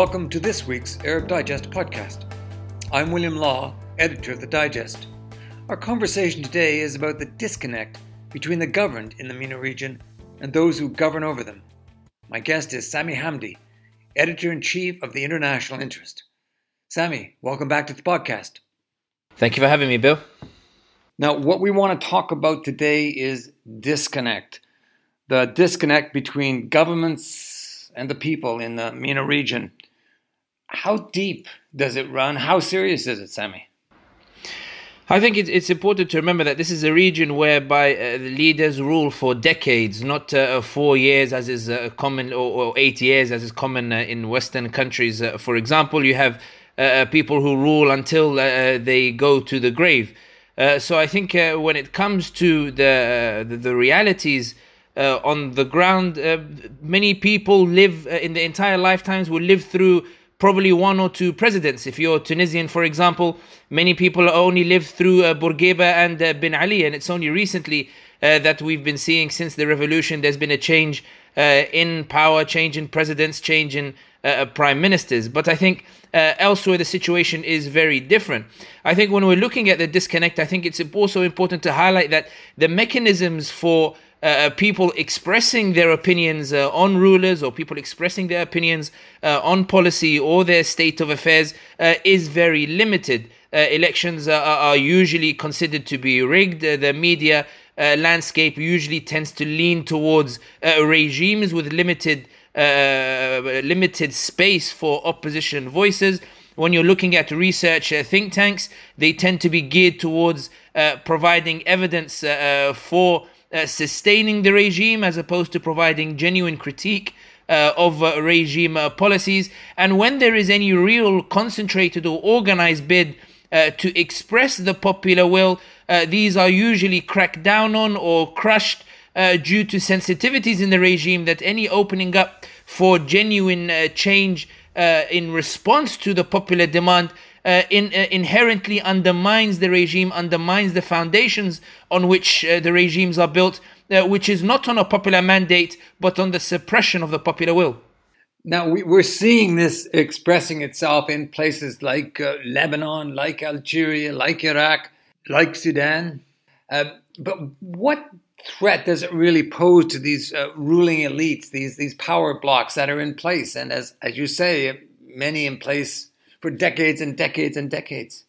Welcome to this week's Arab Digest podcast. I'm William Law, editor of the Digest. Our conversation today is about the disconnect between the governed in the MENA region and those who govern over them. My guest is Sami Hamdi, editor in chief of the International Interest. Sami, welcome back to the podcast. Thank you for having me, Bill. Now, what we want to talk about today is disconnect the disconnect between governments and the people in the MENA region. How deep does it run? How serious is it, Sami? I think it's important to remember that this is a region whereby uh, the leaders rule for decades, not uh, four years as is uh, common, or, or, eight years as is common uh, in Western countries. Uh, for example, you have uh, people who rule until they go to the grave. so I think when it comes to the the, the realities uh, on the ground. Uh, many people live uh, in the entire lifetimes will live through probably one or two presidents. If you're Tunisian, for example, many people only lived through uh, Bourguiba and uh, Ben Ali, and it's only recently uh, that we've been seeing since the revolution. There's been a change uh, in power, change in presidents, change in prime ministers. But I think elsewhere the situation is very different. I think when we're looking at the disconnect, I think it's also important to highlight that the mechanisms for uh, uh, people expressing their opinions uh, on rulers or people expressing their opinions uh, on policy or their state of affairs uh, is very limited. Uh, elections are, are, usually considered to be rigged. the media landscape usually tends to lean towards regimes with limited limited space for opposition voices when you're looking at research uh, think tanks, they tend to be geared towards uh, providing evidence uh, for uh, sustaining the regime as opposed to providing genuine critique uh, of uh, regime uh, policies. And when there is any real concentrated or organized bid uh, to express the popular will, these are usually cracked down on or crushed due to sensitivities in the regime that any opening up for genuine change in response to the popular demand uh, in, uh, inherently undermines the regime, undermines the foundations on which uh, the regimes are built, uh, which is not on a popular mandate, but on the suppression of the popular will. Now, we, are seeing this expressing itself in places like uh, Lebanon, like Algeria, like Iraq, like Sudan. Uh, but what threat does it really pose to these ruling elites, these, these power blocks that are in place? And as, as you say, many in place for decades and decades and decades.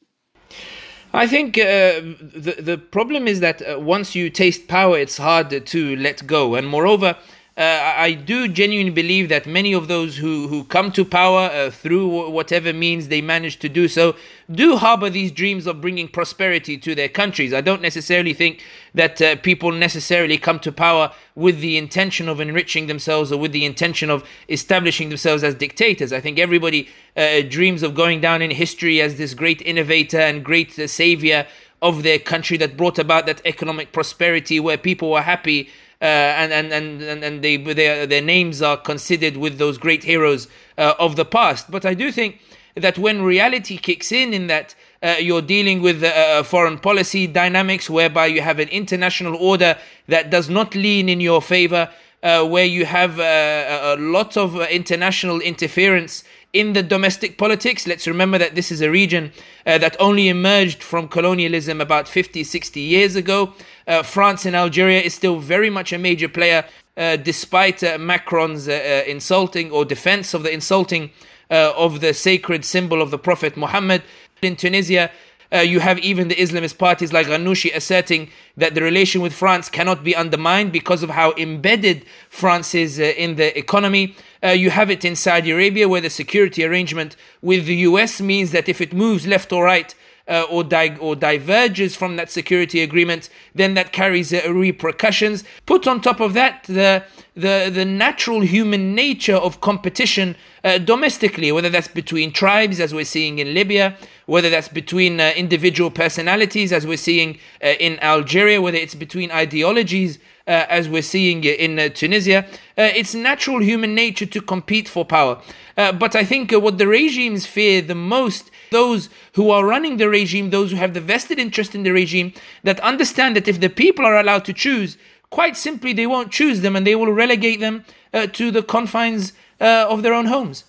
I think uh, the the problem is that uh, once you taste power, it's hard to let go, and moreover, uh, I do genuinely believe that many of those who, who come to power uh, through whatever means they manage to do so do harbor these dreams of bringing prosperity to their countries. I don't necessarily think that uh, people necessarily come to power with the intention of enriching themselves or with the intention of establishing themselves as dictators. I think everybody uh, dreams of going down in history as this great innovator and great uh, savior of their country that brought about that economic prosperity where people were happy uh, and, and, and, and they, their, their names are considered with those great heroes uh, of the past. But I do think that when reality kicks in, in that uh, you're dealing with uh, foreign policy dynamics whereby you have an international order that does not lean in your favor, uh, where you have uh, a lot of international interference in the domestic politics. Let's remember that this is a region uh, that only emerged from colonialism about 50, 60 years ago. Uh, France and Algeria is still very much a major player, uh, despite uh, Macron's uh, uh, insulting or defense of the insulting of the sacred symbol of the Prophet Muhammad. In Tunisia, you have even the Islamist parties like Ghannouchi asserting that the relation with France cannot be undermined because of how embedded France is in the economy. Uh, you have it in Saudi Arabia, where the security arrangement with the US means that if it moves left or right, uh, or, di- or diverges from that security agreement, then that carries uh, repercussions. Put on top of that the the the natural human nature of competition uh, domestically, whether that's between tribes, as we're seeing in Libya, whether that's between uh, individual personalities, as we're seeing uh, in Algeria, whether it's between ideologies as we're seeing in uh, Tunisia. Uh, it's natural human nature to compete for power. Uh, but I think uh, what the regimes fear the most, those who are running the regime, those who have the vested interest in the regime, that understand that if the people are allowed to choose, quite simply they won't choose them and they will relegate them uh, to the confines of their own homes.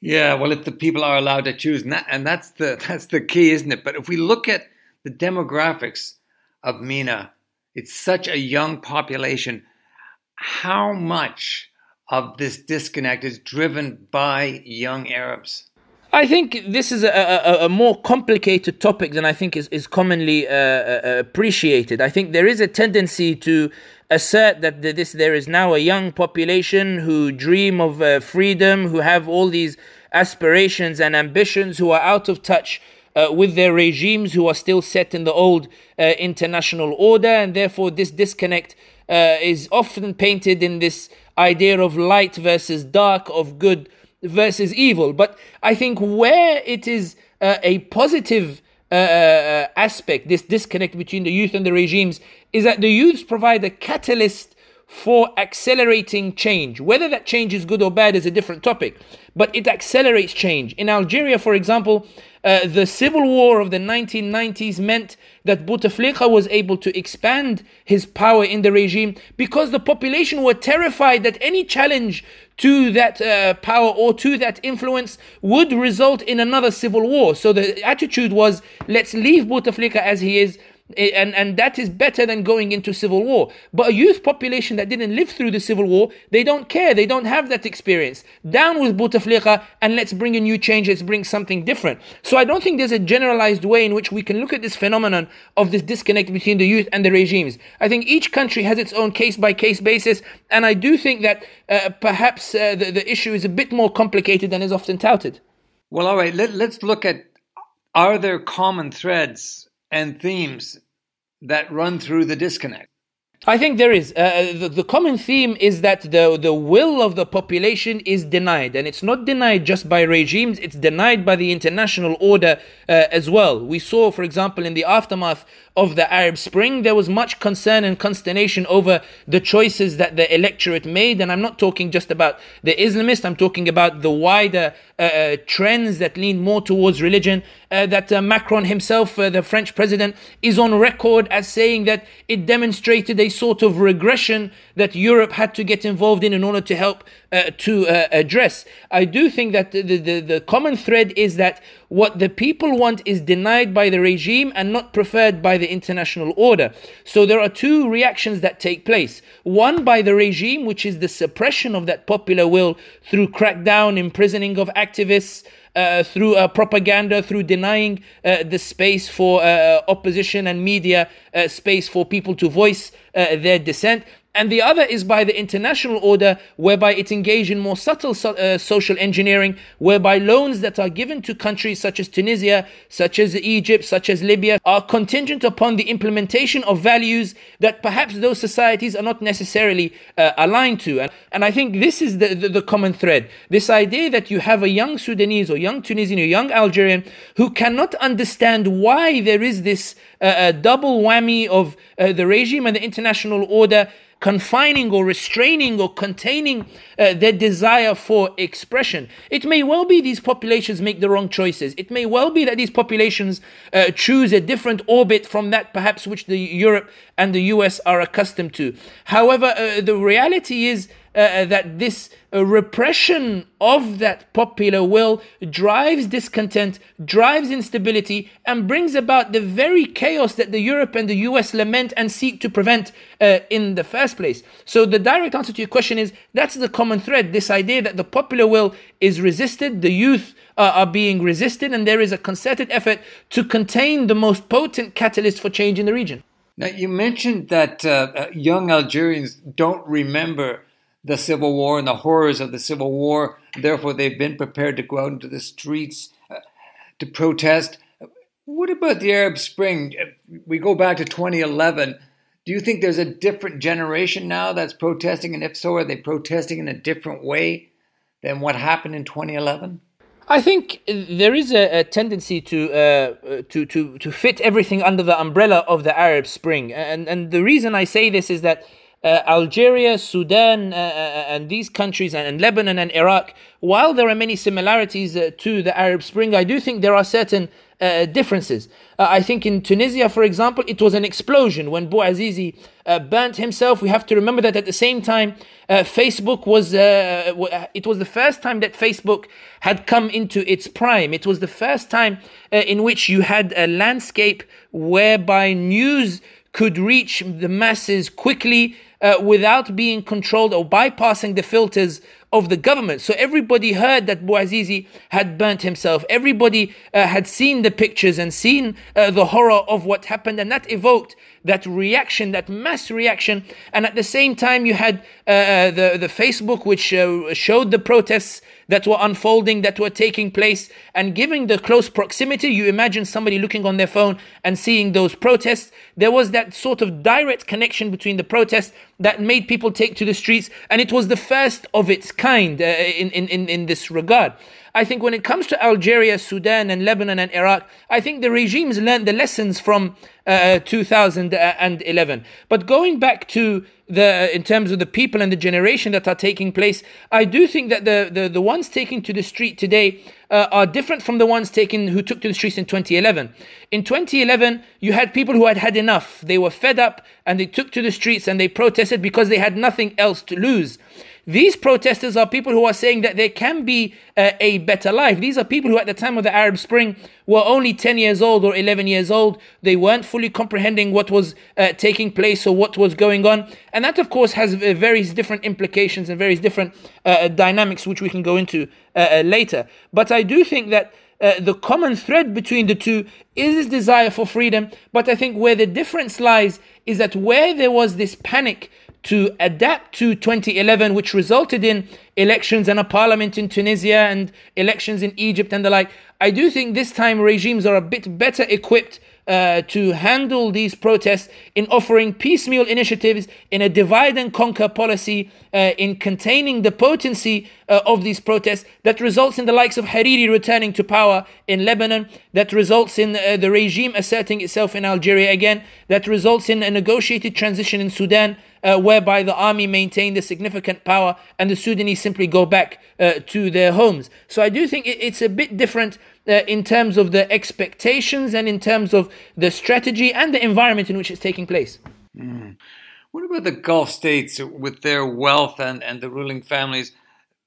Yeah, well, if the people are allowed to choose, and, that, and that's the that's the key, isn't it? But if we look at the demographics of MENA, it's such a young population. How much of this disconnect is driven by young Arabs? I think this is a, a, a, more complicated topic than I think is, is commonly uh, uh, appreciated. I think there is a tendency to assert that this there is now a young population who dream of uh, freedom, who have all these aspirations and ambitions, who are out of touch uh, with their regimes, who are still set in the old uh, international order, and therefore this disconnect uh, is often painted in this idea of light versus dark, of good versus evil. But I think where it is uh, a positive uh, uh, aspect, this disconnect between the youth and the regimes, is that the youths provide a catalyst for accelerating change. Whether that change is good or bad is a different topic, but it accelerates change. In Algeria, for example, uh, the civil war of the 1990s meant that Bouteflika was able to expand his power in the regime because the population were terrified that any challenge to that uh, power or to that influence would result in another civil war. So the attitude was let's leave Bouteflika as he is and and that is better than going into civil war. But a youth population that didn't live through the civil war they don't care. They don't have that experience. Down with bouteflika and let's bring a new change. Let's bring something different. So i don't think there's a generalized way in which we can look at this phenomenon of this disconnect between the youth and the regimes. I think each country has its own case by case basis. And i do think that uh, perhaps uh, the, the issue is a bit more complicated than is often touted. Well all right. Let, let's look at are there common threads and themes that run through the disconnect. I think there is. Uh, uh, the, the, common theme is that the, the will of the population is denied. And it's not denied just by regimes, it's denied by the international order uh, as well. We saw, for example, in the aftermath of the Arab Spring, there was much concern and consternation over the choices that the electorate made. And I'm not talking just about the Islamists, I'm talking about the wider uh, uh trends that lean more towards religion. Uh, that Macron himself, the French president, is on record as saying that it demonstrated a sort of regression that Europe had to get involved in in order to help uh, to uh, address. I do think that the, the, the common thread is that what the people want is denied by the regime and not preferred by the international order. So there are two reactions that take place. One by the regime, which is the suppression of that popular will through crackdown, imprisoning of activists. Uh, through uh, propaganda, through denying uh, the space for uh, opposition and media, uh, space for people to voice uh, their dissent and the other is by the international order, whereby it engaged in more subtle so, uh, social engineering, whereby loans that are given to countries such as Tunisia, such as Egypt, such as Libya, are contingent upon the implementation of values that perhaps those societies are not necessarily uh, aligned to. And, and I think this is the, the, the common thread. This idea that you have a young Sudanese or young Tunisian or young Algerian who cannot understand why there is this uh, double whammy of uh, the regime and the international order confining or restraining or containing uh, their desire for expression. It may well be these populations make the wrong choices. It may well be that these populations uh, choose a different orbit from that perhaps which the Europe and the US are accustomed to. However, uh, the reality is uh, uh, that this uh, repression of that popular will drives discontent, drives instability, and brings about the very chaos that the Europe and the US lament and seek to prevent uh, in the first place. So, the direct answer to your question is that's the common thread this idea that the popular will is resisted, the youth uh, are being resisted, and there is a concerted effort to contain the most potent catalyst for change in the region. Now, you mentioned that uh, young Algerians don't remember the Civil War and the horrors of the Civil War. Therefore, they've been prepared to go out into the streets uh, to protest. What about the Arab Spring? We go back to 2011. Do you think there's a different generation now that's protesting? And if so, are they protesting in a different way than what happened in 2011? I think there is a, a tendency to, uh, to to to fit everything under the umbrella of the Arab Spring, and and the reason I say this is that uh, Algeria, Sudan, uh, uh, and these countries, and, and, Lebanon and Iraq, while there are many similarities uh, to the Arab Spring, I do think there are certain uh, differences. I think in Tunisia, for example, it was an explosion when Bouazizi burnt himself. We have to remember that at the same time, Facebook was, it was the first time that Facebook had come into its prime. It was the first time in which you had a landscape whereby news could reach the masses quickly uh, without being controlled or bypassing the filters of the government. So everybody heard that Bouazizi had burnt himself. Everybody uh, had seen the pictures and seen uh, the horror of what happened, and that evoked that reaction, that mass reaction. And at the same time, you had uh, uh the the Facebook, which uh, showed the protests that were unfolding, that were taking place, and given the close proximity, you imagine somebody looking on their phone and seeing those protests. There was that sort of direct connection between the protests that made people take to the streets, and it was the first of its kind uh, in, in, in this regard. I think when it comes to Algeria, Sudan, and Lebanon and Iraq, I think the regimes learned the lessons from uh, 2011. But going back to the in terms of the people and the generation that are taking place, I do think that the the, the ones taking to the street today uh, are different from the ones taken who took to the streets in 2011. In 2011, you had people who had had enough. They were fed up and they took to the streets and they protested because they had nothing else to lose. These protesters are people who are saying that there can be uh, a better life. These are people who, at the time of the Arab Spring, were only 10 years old or 11 years old. They weren't fully comprehending what was uh, taking place or what was going on. And that, of course, has uh, various different implications and various different uh, dynamics, which we can go into uh, uh, later. But I do think that. Uh, the common thread between the two is this desire for freedom. But I think where the difference lies is that where there was this panic to adapt to 2011, which resulted in elections and a parliament in Tunisia and elections in Egypt and the like. I do think this time regimes are a bit better equipped uh, to handle these protests in offering piecemeal initiatives in a divide and conquer policy uh, in containing the potency uh, of these protests that results in the likes of Hariri returning to power in Lebanon, that results in uh, the regime asserting itself in Algeria again, that results in a negotiated transition in Sudan. Uh, whereby the army maintained a significant power and the Sudanese simply go back uh, to their homes. So I do think it, it's a bit different uh, in terms of the expectations and in terms of the strategy and the environment in which it's taking place. Mm. What about the Gulf states with their wealth and, and the ruling families?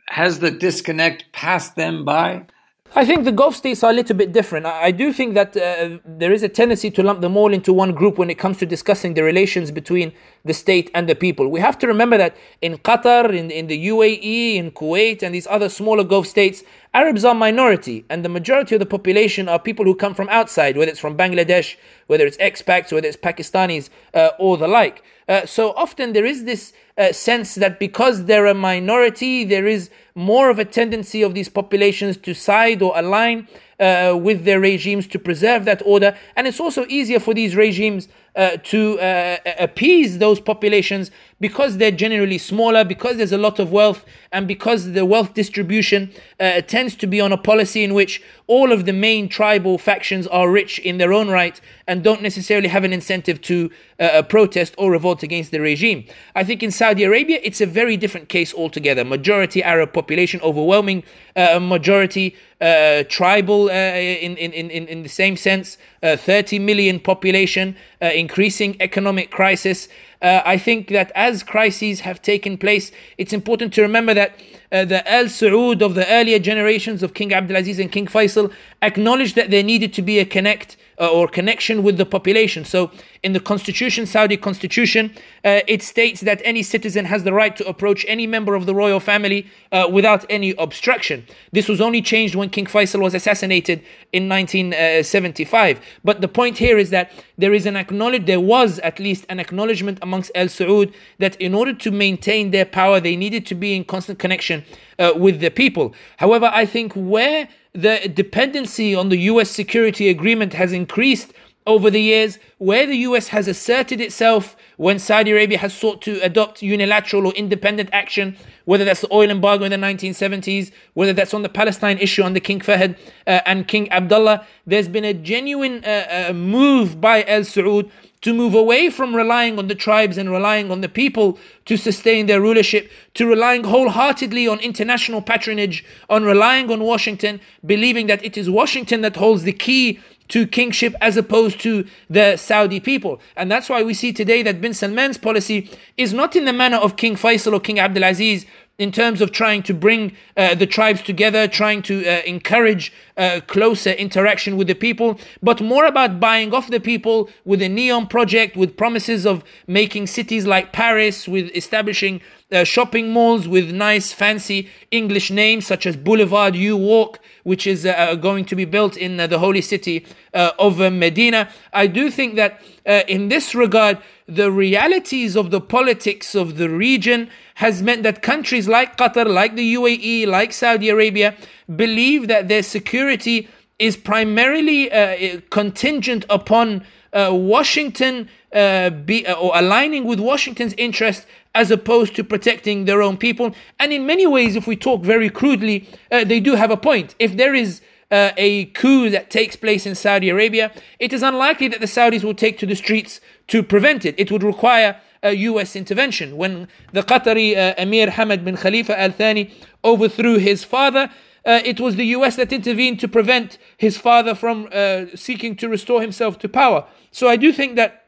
Has the disconnect passed them by? I think the Gulf states are a little bit different. I do think that uh, there is a tendency to lump them all into one group when it comes to discussing the relations between the state and the people. We have to remember that in Qatar, in, in the UAE, in Kuwait, and these other smaller Gulf states, Arabs are minority, and the majority of the population are people who come from outside, whether it's from Bangladesh, whether it's expats, whether it's Pakistanis, uh, or the like. Uh, so often there is this uh, sense that because they're a minority, there is more of a tendency of these populations to side or align uh, with their regimes to preserve that order. And it's also easier for these regimes uh, to uh, appease those populations because they're generally smaller, because there's a lot of wealth, and because the wealth distribution uh, tends to be on a policy in which all of the main tribal factions are rich in their own right and don't necessarily have an incentive to uh, protest or revolt against the regime. I think in Saudi Arabia, it's a very different case altogether. Majority Arab population, overwhelming uh, majority uh, tribal uh, in, in, in, in the same sense, uh, 30 million population, uh, increasing economic crisis. Uh, I think that as crises have taken place, it's important to remember that the Al Saud of the earlier generations of King Abdulaziz and King Faisal acknowledged that there needed to be a connect uh, or connection with the population. So, in the constitution, Saudi constitution, uh, it states that any citizen has the right to approach any member of the royal family uh, without any obstruction. This was only changed when King Faisal was assassinated in 1975. But the point here is that there is an acknowledge, there was at least an acknowledgement amongst Al Saud that in order to maintain their power, they needed to be in constant connection uh, with the people. However, I think where the dependency on the US security agreement has increased over the years, where the US has asserted itself when Saudi Arabia has sought to adopt unilateral or independent action, whether that's the oil embargo in the 1970s, whether that's on the Palestine issue under King Fahd uh, and King Abdullah, there's been a genuine uh, uh, move by Al Saud to move away from relying on the tribes and relying on the people to sustain their rulership, to relying wholeheartedly on international patronage, on relying on Washington, believing that it is Washington that holds the key to kingship as opposed to the Saudi people. And that's why we see today that bin Salman's policy is not in the manner of King Faisal or King Abdulaziz, in terms of trying to bring uh, the tribes together, trying to uh, encourage uh, closer interaction with the people, but more about buying off the people with a NEOM project, with promises of making cities like Paris, with establishing uh, shopping malls with nice, fancy English names such as Boulevard U Walk, which is uh, going to be built in uh, the holy city of Medina. I do think that in this regard, the realities of the politics of the region has meant that countries like Qatar, like the UAE, like Saudi Arabia, believe that their security is primarily uh, contingent upon uh, Washington uh, be, or aligning with Washington's interest as opposed to protecting their own people. And in many ways, if we talk very crudely, uh, they do have a point. If there is uh, a coup that takes place in Saudi Arabia, it is unlikely that the Saudis will take to the streets to prevent it. It would require a US intervention. When the Qatari uh, Emir Hamad bin Khalifa Al Thani overthrew his father, uh, it was the US that intervened to prevent his father from uh, seeking to restore himself to power. So I do think that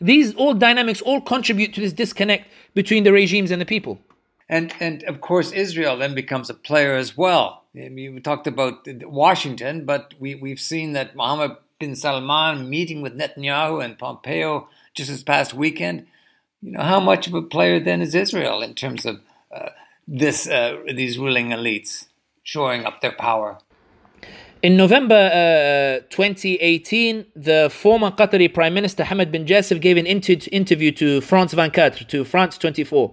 these all dynamics all contribute to this disconnect between the regimes and the people. And and of course Israel then becomes a player as well. I mean, we talked about Washington, but we we've seen that Mohammed bin Salman meeting with Netanyahu and Pompeo just this past weekend. You know how much of a player then is Israel in terms of uh, this uh, these ruling elites shoring up their power? In November uh, 2018, the former Qatari Prime Minister Hamad bin Jassim gave an inter- interview to France 24, to France 24,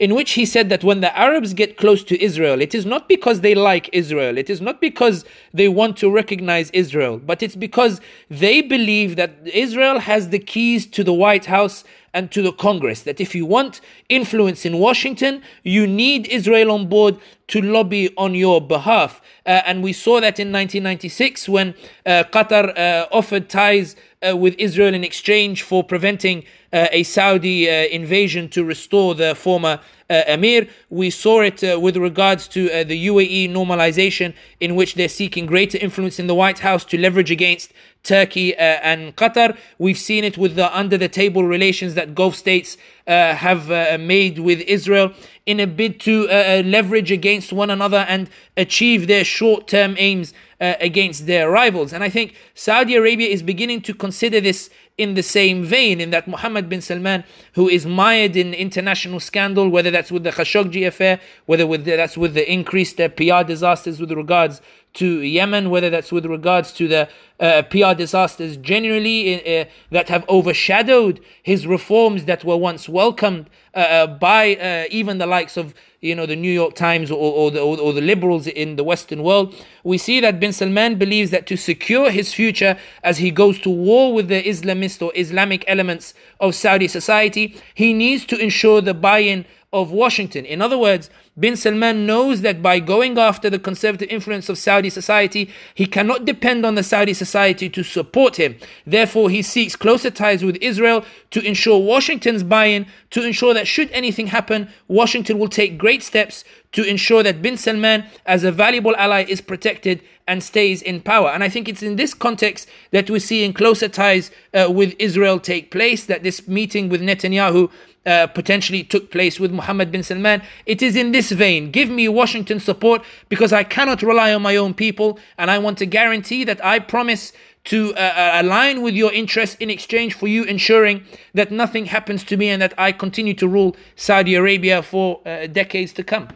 in which he said that when the Arabs get close to Israel, it is not because they like Israel, it is not because they want to recognize Israel, but it's because they believe that Israel has the keys to the White House and to the Congress that if you want influence in Washington, you need Israel on board to lobby on your behalf. Uh, and we saw that in 1996 when uh, Qatar uh, offered ties uh, with Israel in exchange for preventing a Saudi uh, invasion to restore the former emir. We saw it with regards to the UAE normalization, in which they're seeking greater influence in the White House to leverage against Turkey uh, and Qatar. We've seen it with the under the table relations that Gulf states uh, have uh, made with Israel in a bid to uh, uh, leverage against one another and achieve their short term aims uh, against their rivals. And I think Saudi Arabia is beginning to consider this in the same vein, in that Mohammed bin Salman, who is mired in international scandal, whether that's with the Khashoggi affair, whether with the, that's with the increased uh, PR disasters with regards to Yemen, whether that's with regards to the uh, PR disasters generally uh, that have overshadowed his reforms that were once welcomed uh, uh by uh, even the likes of you know the New York Times or, or, the, or, the liberals in the Western world. We see that bin Salman believes that to secure his future as he goes to war with the Islamist or Islamic elements of Saudi society, he needs to ensure the buy-in of Washington. In other words, bin Salman knows that by going after the conservative influence of Saudi society, he cannot depend on the Saudi society to support him. Therefore, he seeks closer ties with Israel to ensure Washington's buy in, to ensure that should anything happen, Washington will take great steps to ensure that bin Salman, as a valuable ally, is protected and stays in power. And I think it's in this context that we're seeing closer ties uh, with Israel take place, that this meeting with Netanyahu uh, potentially took place with Mohammed bin Salman. It is in this vein. Give me Washington support because I cannot rely on my own people, and I want to guarantee that I promise to uh, uh, align with your interests in exchange for you ensuring that nothing happens to me and that I continue to rule Saudi Arabia for uh, decades to come.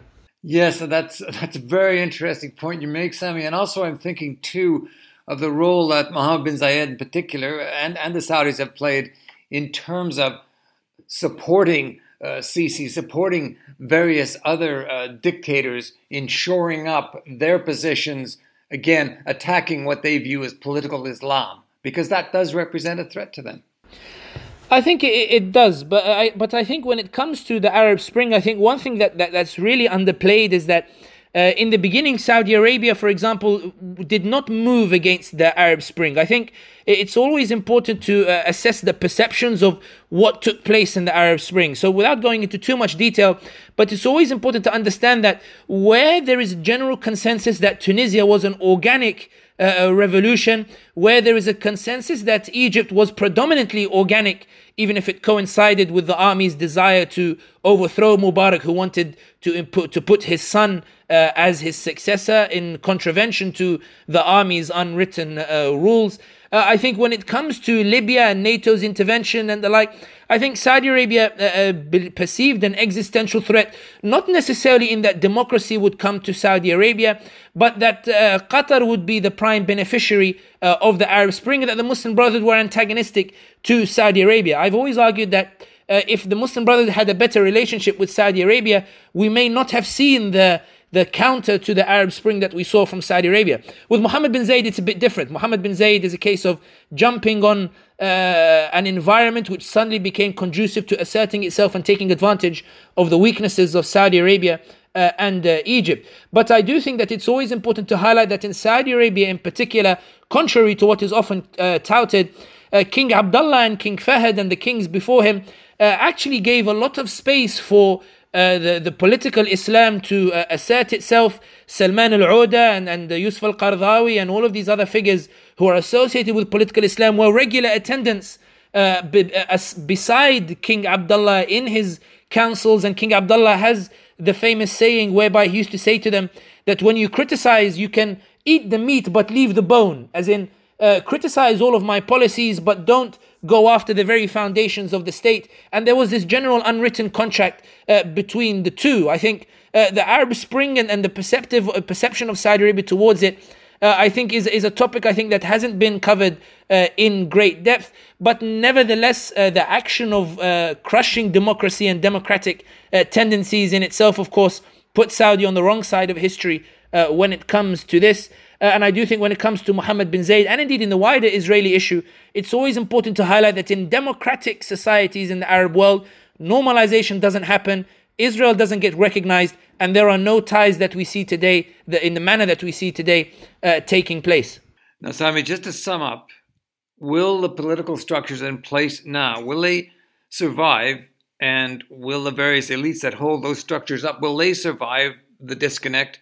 Yes, that's that's a very interesting point you make, Sami. And also, I'm thinking too of the role that Mohammed bin Zayed, in particular, and and the Saudis have played in terms of supporting uh, Sisi, supporting various other uh, dictators in shoring up their positions, again, attacking what they view as political Islam, Because that does represent a threat to them. I think it, it, does, but I but I think when it comes to the Arab Spring, I think one thing that, that that's really underplayed is that uh, in the beginning, Saudi Arabia, for example, did not move against the Arab Spring. I think it's always important to uh, assess the perceptions of what took place in the Arab Spring. So, without going into too much detail, but it's always important to understand that where there is general consensus that Tunisia was an organic uh, revolution, where there is a consensus that Egypt was predominantly organic, even if it coincided with the army's desire to overthrow Mubarak, who wanted to, to put his son uh, as his successor in contravention to the army's unwritten uh, rules. Uh, I think when it comes to Libya and NATO's intervention and the like, I think Saudi Arabia uh, uh perceived an existential threat, not necessarily in that democracy would come to Saudi Arabia, but that uh, Qatar would be the prime beneficiary uh, of the Arab Spring, and that the Muslim Brotherhood were antagonistic to Saudi Arabia. I've always argued that. Uh, if the Muslim Brotherhood had a better relationship with Saudi Arabia, we may not have seen the the counter to the Arab Spring that we saw from Saudi Arabia. With Mohammed bin Zayed, it's a bit different. Mohammed bin Zayed is a case of jumping on uh, an environment which suddenly became conducive to asserting itself and taking advantage of the weaknesses of Saudi Arabia uh, and uh, Egypt. But I do think that it's always important to highlight that in Saudi Arabia, in particular, contrary to what is often uh, touted, uh, King Abdullah and King Fahd and the kings before him uh, actually gave a lot of space for uh, the, the political Islam to uh, assert itself. Salman al Uda and, and Yusuf al Qaradawi and all of these other figures who are associated with political Islam were regular attendants uh, uh, beside King Abdullah in his councils. And King Abdullah has the famous saying whereby he used to say to them that when you criticize, you can eat the meat but leave the bone. As in, uh, criticize all of my policies but don't go after the very foundations of the state. And there was this general unwritten contract uh, between the two. I think uh, the Arab Spring and, and the perceptive uh, perception of Saudi Arabia towards it. Uh, I think is is a topic I think that hasn't been covered uh, in great depth, but nevertheless, uh, the action of crushing democracy and democratic tendencies in itself, of course, put Saudi on the wrong side of history when it comes to this. Uh, and I do think when it comes to Mohammed bin Zayed, and indeed in the wider Israeli issue, it's always important to highlight that in democratic societies in the Arab world, normalization doesn't happen, Israel doesn't get recognized, and there are no ties that we see today, in the manner that we see today, uh, taking place. Now, Sami, just to sum up, will the political structures in place now, will they survive, and will the various elites that hold those structures up, will they survive the disconnect,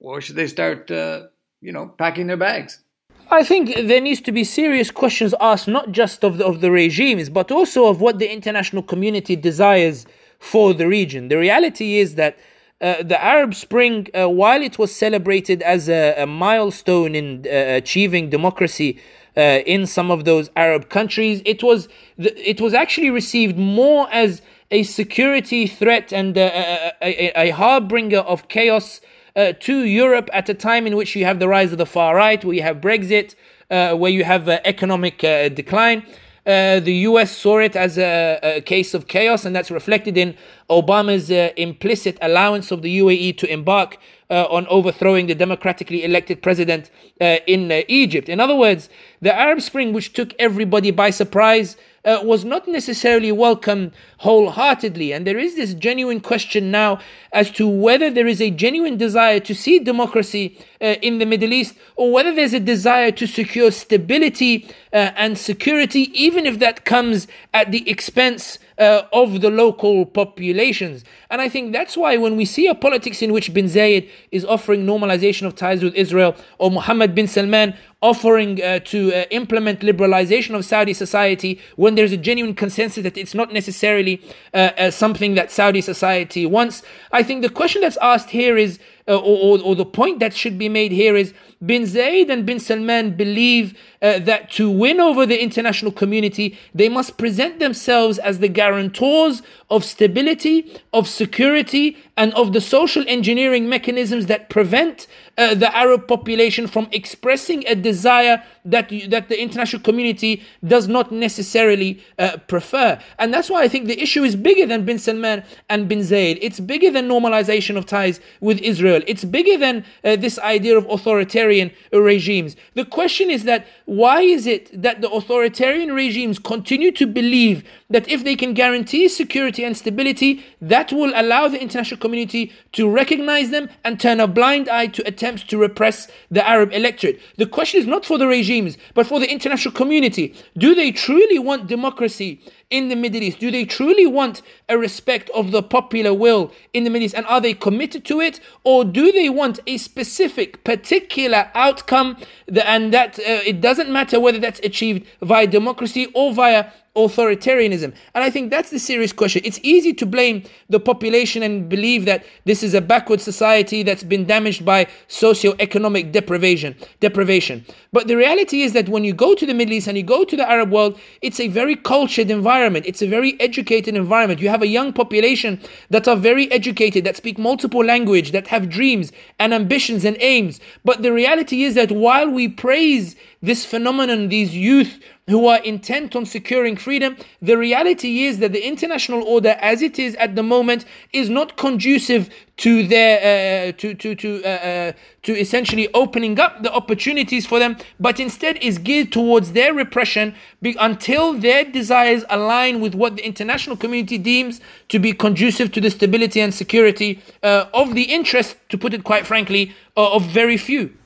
or should they start uh, you know, packing their bags. I think there needs to be serious questions asked, not just of the, of the regimes, but also of what the international community desires for the region. The reality is that uh, the Arab Spring, uh, while it was celebrated as a, a milestone in uh, achieving democracy uh, in some of those Arab countries, it was it was actually received more as a security threat and a, a, a harbinger of chaos uh, to Europe at a time in which you have the rise of the far right, where you have Brexit, uh, where you have uh, economic uh, decline. Uh, the US saw it as a, a, case of chaos, and that's reflected in Obama's uh, implicit allowance of the UAE to embark on overthrowing the democratically elected president in Egypt. In other words, the Arab Spring, which took everybody by surprise, uh, was not necessarily welcomed wholeheartedly. And there is this genuine question now as to whether there is a genuine desire to see democracy uh, in the Middle East or whether there's a desire to secure stability uh, and security, even if that comes at the expense uh, of the local populations. And I think that's why when we see a politics in which bin Zayed is offering normalization of ties with Israel, or Mohammed bin Salman offering uh, to uh, implement liberalization of Saudi society, when there's a genuine consensus that it's not necessarily uh, uh something that Saudi society wants, I think the question that's asked here is, uh, or, or, or the point that should be made here is, Bin Zayed and Bin Salman believe uh, that to win over the international community, they must present themselves as the guarantors of stability, of security, and of the social engineering mechanisms that prevent uh, the Arab population from expressing a desire that that the international community does not necessarily uh, prefer. And that's why I think the issue is bigger than bin Salman and bin Zayed. It's bigger than normalization of ties with Israel. It's bigger than uh, this idea of authoritarian regimes. The question is that why is it that the authoritarian regimes continue to believe that if they can guarantee security and stability, that will allow the international community to recognize them and turn a blind eye to attempts to repress the Arab electorate. The question is not for the regimes, but for the international community. Do they truly want democracy in the Middle East? Do they truly want a respect of the popular will in the Middle East? And are they committed to it? Or do they want a specific, particular outcome and that uh, it doesn't matter whether that's achieved via democracy or via authoritarianism? And I think that's the serious question. It's easy to blame the population and believe that this is a backward society that's been damaged by socio-economic deprivation. Deprivation. But the reality is that when you go to the Middle East and you go to the Arab world, it's a very cultured environment. It's a very educated environment. You have a young population that are very educated, that speak multiple language, that have dreams and ambitions and aims. But the reality is that while we praise this phenomenon, these youth who are intent on securing freedom, the reality is that the international order, as it is at the moment, is not conducive to their uh, to to to uh, uh, to essentially opening up the opportunities for them, but instead is geared towards their repression until their desires align with what the international community deems to be conducive to the stability and security uh, of the interest, to put it quite frankly, of very few.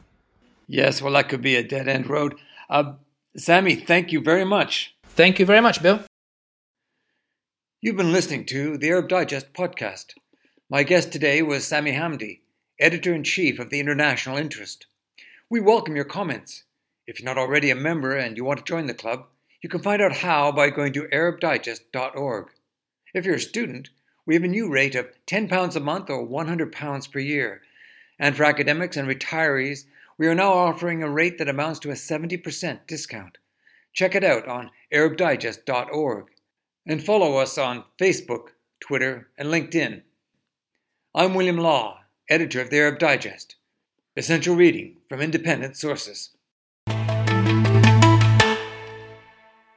Yes, well, that could be a dead end road. Uh, Sami, thank you very much. Thank you very much, Bill. You've been listening to the Arab Digest podcast. My guest today was Sami Hamdi, editor in chief of the International Interest. We welcome your comments. If you're not already a member and you want to join the club, you can find out how by going to ArabDigest.org. If you're a student, we have a new rate of £10 a month or £100 per year. And for academics and retirees, we are now offering a rate that amounts to a 70% discount. Check it out on ArabDigest.org and follow us on Facebook, Twitter, and LinkedIn. I'm William Law, editor of the Arab Digest, essential reading from independent sources.